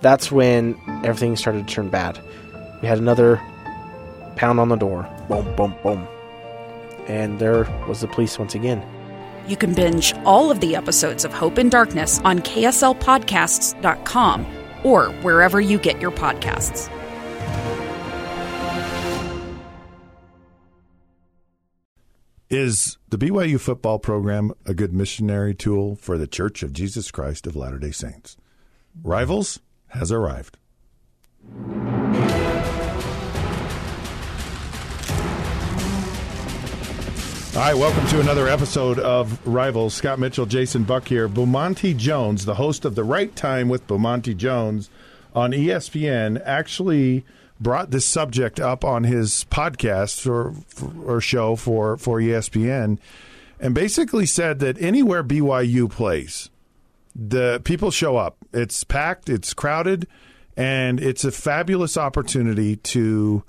That's when everything started to turn bad. We had another pound on the door. Boom, boom, boom. And there was the police once again. You can binge all of the episodes of Hope in Darkness on KSLPodcasts.com or wherever you get your podcasts. Is the BYU football program a good missionary tool for the Church of Jesus Christ of Latter day Saints? Rivals has arrived. All right, welcome to another episode of Rivals. Scott Mitchell, Jason Buck here. Bomani Jones, the host of The Right Time with Bomani Jones on ESPN, actually brought this subject up on his podcast or, or show for, for ESPN and basically said that anywhere BYU plays, the people show up. It's packed, it's crowded, and it's a fabulous opportunity to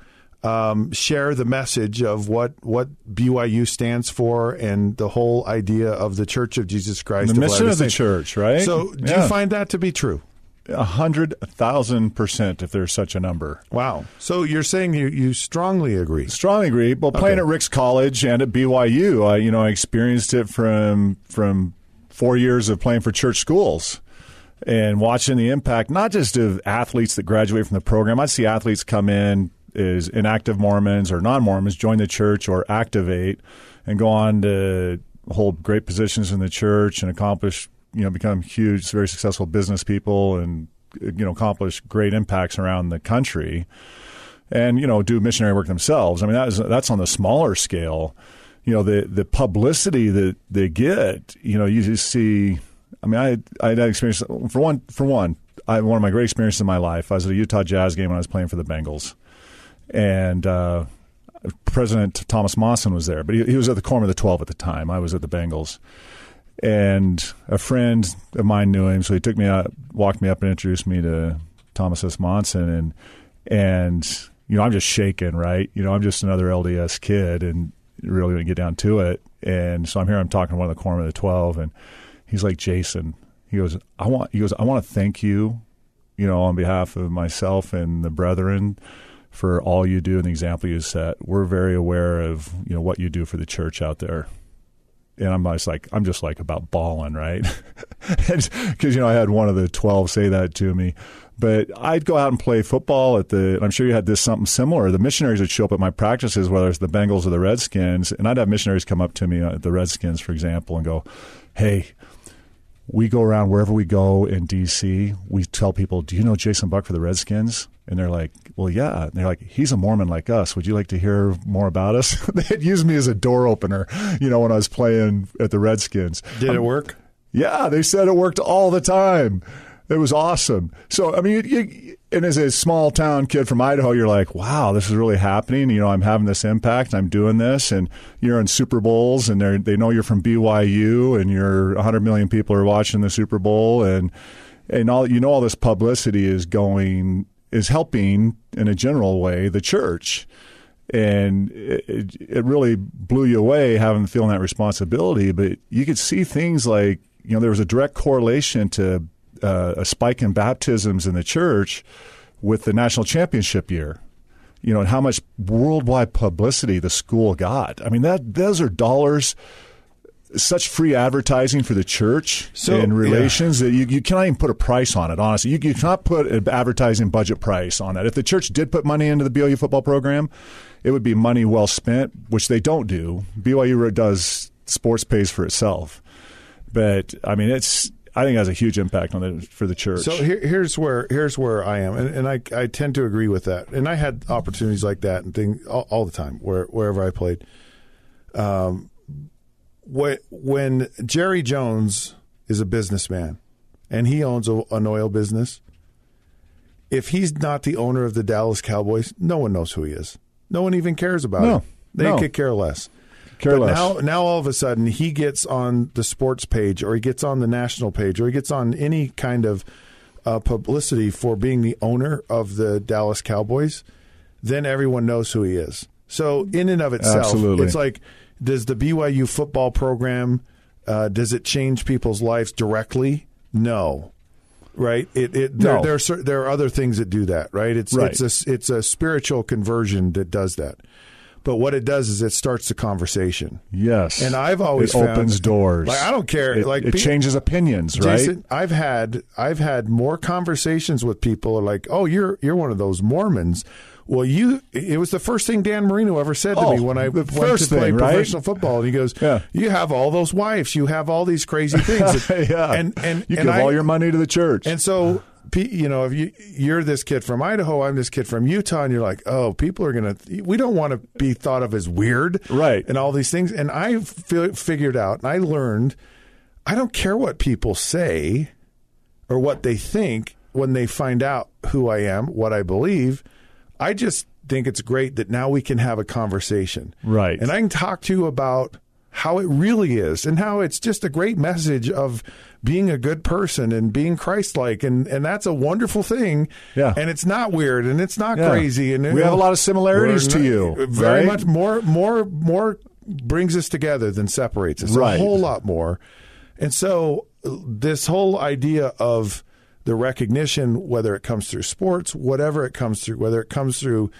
um, share the message of what, what BYU stands for and the whole idea of the Church of Jesus Christ. The mission of the church, right? So, do Yeah. you find that to be true? a hundred thousand percent if there's such a number. Wow. So you're saying you, you strongly agree? Strongly agree. Well, playing Okay. at Ricks College and at BYU, I, you know, I experienced it from from four years of playing for church schools and watching the impact, not just of athletes that graduate from the program. I see athletes come in as inactive Mormons or non-Mormons, join the church or activate, and go on to hold great positions in the church and accomplish, you know, become huge, very successful business people and you know accomplish great impacts around the country and you know do missionary work themselves. I mean that is that's on the smaller scale. You know the the publicity that they get. You know you just see. I mean I I had that experience for one for one. I one of my great experiences in my life. I was at a Utah Jazz game when I was playing for the Bengals, and uh, President Thomas Monson was there, but he, he was at the Quorum of the twelve at the time. I was at the Bengals. And a friend of mine knew him, so he took me out, walked me up, and introduced me to Thomas S. Monson. And and you know, I'm just shaking, right? You know, I'm just another LDS kid, and really going to get down to it. And so I'm here. I'm talking to one of the Quorum of the twelve, and he's like, Jason. He goes, I want. He goes, I want to thank you, you know, on behalf of myself and the brethren, for all you do and the example you set. We're very aware of you know what you do for the church out there and I'm just like I'm just like about balling, right? Because you know I had one of the twelve say that to me, but I'd go out and play football at the. I'm sure you had this something similar. The missionaries would show up at my practices, whether it's the Bengals or the Redskins, and I'd have missionaries come up to me at the Redskins, for example, and go, "Hey." We go around wherever we go in DC. We tell people, "Do you know Jason Buck for the Redskins?" And they're like, "Well, yeah." And they're like, "He's a Mormon like us. Would you like to hear more about us?" they had used me as a door opener, you know, when I was playing at the Redskins. Did it um, work? Yeah, they said it worked all the time. It was awesome. So, I mean, you, you, and as a small town kid from Idaho, you're like, wow, this is really happening. You know, I'm having this impact. I'm doing this, and you're in Super Bowls, and they they know you're from BYU, and you're 100 million people are watching the Super Bowl, and and all you know, all this publicity is going is helping in a general way the church and it, it really blew you away having feeling that responsibility. But you could see things like you know there was a direct correlation to uh, a spike in baptisms in the church with the national championship year. You know, and how much worldwide publicity the school got. I mean, that those are dollars. Such free advertising for the church So- and relations that you, you cannot even put a price on it. Honestly, you, you cannot put an advertising budget price on that. If the church did put money into the BYU football program, it would be money well spent, which they don't do. BYU does sports pays for itself, but I mean, it's I think it has a huge impact on the for the church. So here, here's where here's where I am, and, and I I tend to agree with that. And I had opportunities like that and thing all, all the time where wherever I played. Um, when when Jerry Jones is a businessman, and he owns a, an oil business, if he's not the owner of the Dallas Cowboys, no one knows who he is. No one even cares about No, him. They no. could care less. Care but less. now, now all of a sudden, he gets on the sports page, or he gets on the national page, or he gets on any kind of uh, publicity for being the owner of the Dallas Cowboys. Then everyone knows who he is. So, in and of itself, Absolutely. it's like, does the BYU football program uh, does it change people's lives directly? No. Right. It, it there, No. there are there are other things that do that. Right. It's Right. it's a it's a spiritual conversion that does that. But what it does is it starts the conversation. Yes, And I've always it found- opens doors. Like, I don't care. It, Like, it changes opinions, right? Jason, I've had I've had more conversations with people like, "Oh, you're you're one of those Mormons." Well, you it was the first thing Dan Marino ever said to Oh, me when I went first to play thing, right? professional football. And he goes, Yeah. "You have all those wives. You have all these crazy things." yeah, And and you and give I- all your money to the church. and so, you know, if you you're this kid from Idaho, I'm this kid from Utah, and you're like, oh, people are gonna. We don't want to be thought of as weird, Right. And all these things. And I fi- figured out, and I learned, I don't care what people say or what they think when they find out who I am, what I believe. I just think it's great that now we can have a conversation, Right. And I can talk to you about how it really is and how it's just a great message of being a good person and being Christ-like, and and that's a wonderful thing. Yeah. and it's not weird and it's not Yeah. crazy, and We have a lot of similarities to you, Very right? much more, more, more brings us together than separates us. Right. A whole lot more. And so this whole idea of the recognition, whether it comes through sports, whatever it comes through, whether it comes through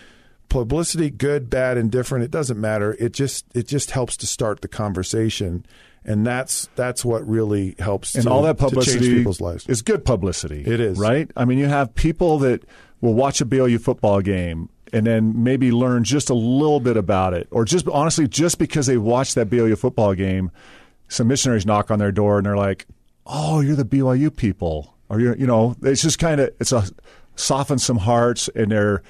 publicity, good, bad, indifferent, it doesn't matter. It just it just helps to start the conversation. And that's that's what really helps and to, all that publicity people's lives. is good publicity. It is. right. I mean, you have people that will watch a BYU football game and then maybe learn just a little bit about it, or just honestly, just because they watched that BYU football game, some missionaries knock on their door and they're like, "Oh, you're the BYU people," or you you know, it's just kind of it's a softens some hearts, and they're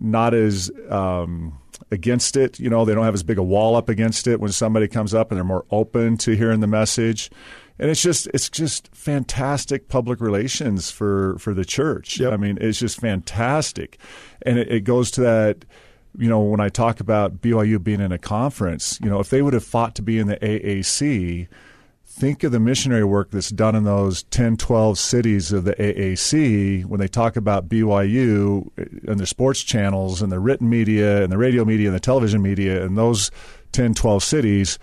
not as um, against it. You know, they don't have as big a wall up against it when somebody comes up, and they're more open to hearing the message. And it's just it's just fantastic public relations for for the church. Yep. I mean, it's just fantastic, and it, it goes to that. You know, when I talk about BYU being in a conference, you know, if they would have fought to be in the AAC, think of the missionary work that's done in those 10, 12 cities of the AAC when they talk about BYU uh, and the sports channels and the written media and the radio media and the television media in those 10, 12 cities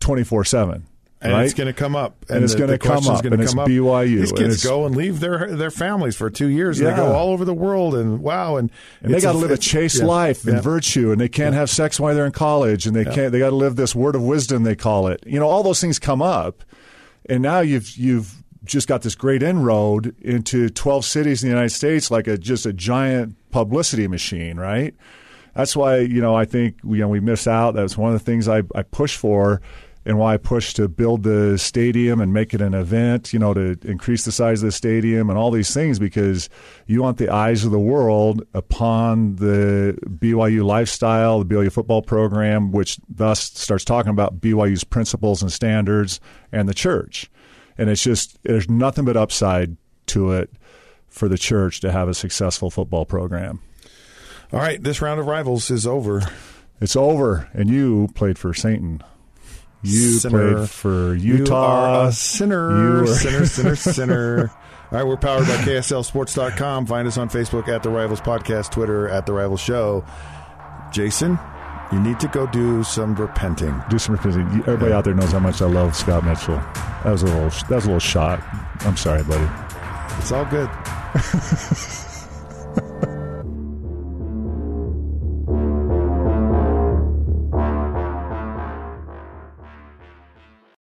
24 7. And right? it's going to come up, And it's the- gonna come up, and it's come up. BYU, These and kids go and leave their their families for two years, and they go all over the world, and wow, and, and they got to live a chaste yeah, life and yeah. virtue, and they can't have sex while they're in college, and they can't. They got to live this word of wisdom, they call it. You know, all those things come up, and now you've you've just got this great inroad into twelve cities in the United States, like a just a giant publicity machine, right? That's why you know I think you know we miss out. That's one of the things I, I push for, and why I push to build the stadium and make it an event. You know, to increase the size of the stadium and all these things because you want the eyes of the world upon the BYU lifestyle, the BYU football program, which thus starts talking about BYU's principles and standards and the church. And it's just there's nothing but upside to it for the church to have a successful football program. All right, this round of rivals is over. It's over, and you played for Satan. You Sinner. played for You Utah. are a sinner, You sinner, sinner, sinner. All right, we're powered by KSLSports.com. Find us on Facebook at The Rivals Podcast, Twitter at The Rivals Show. Jason, you need to go do some repenting. Do some repenting. You- Everybody out there knows how much I love Scott Mitchell. That was a little. That was a little shot. I'm sorry, buddy. It's all good.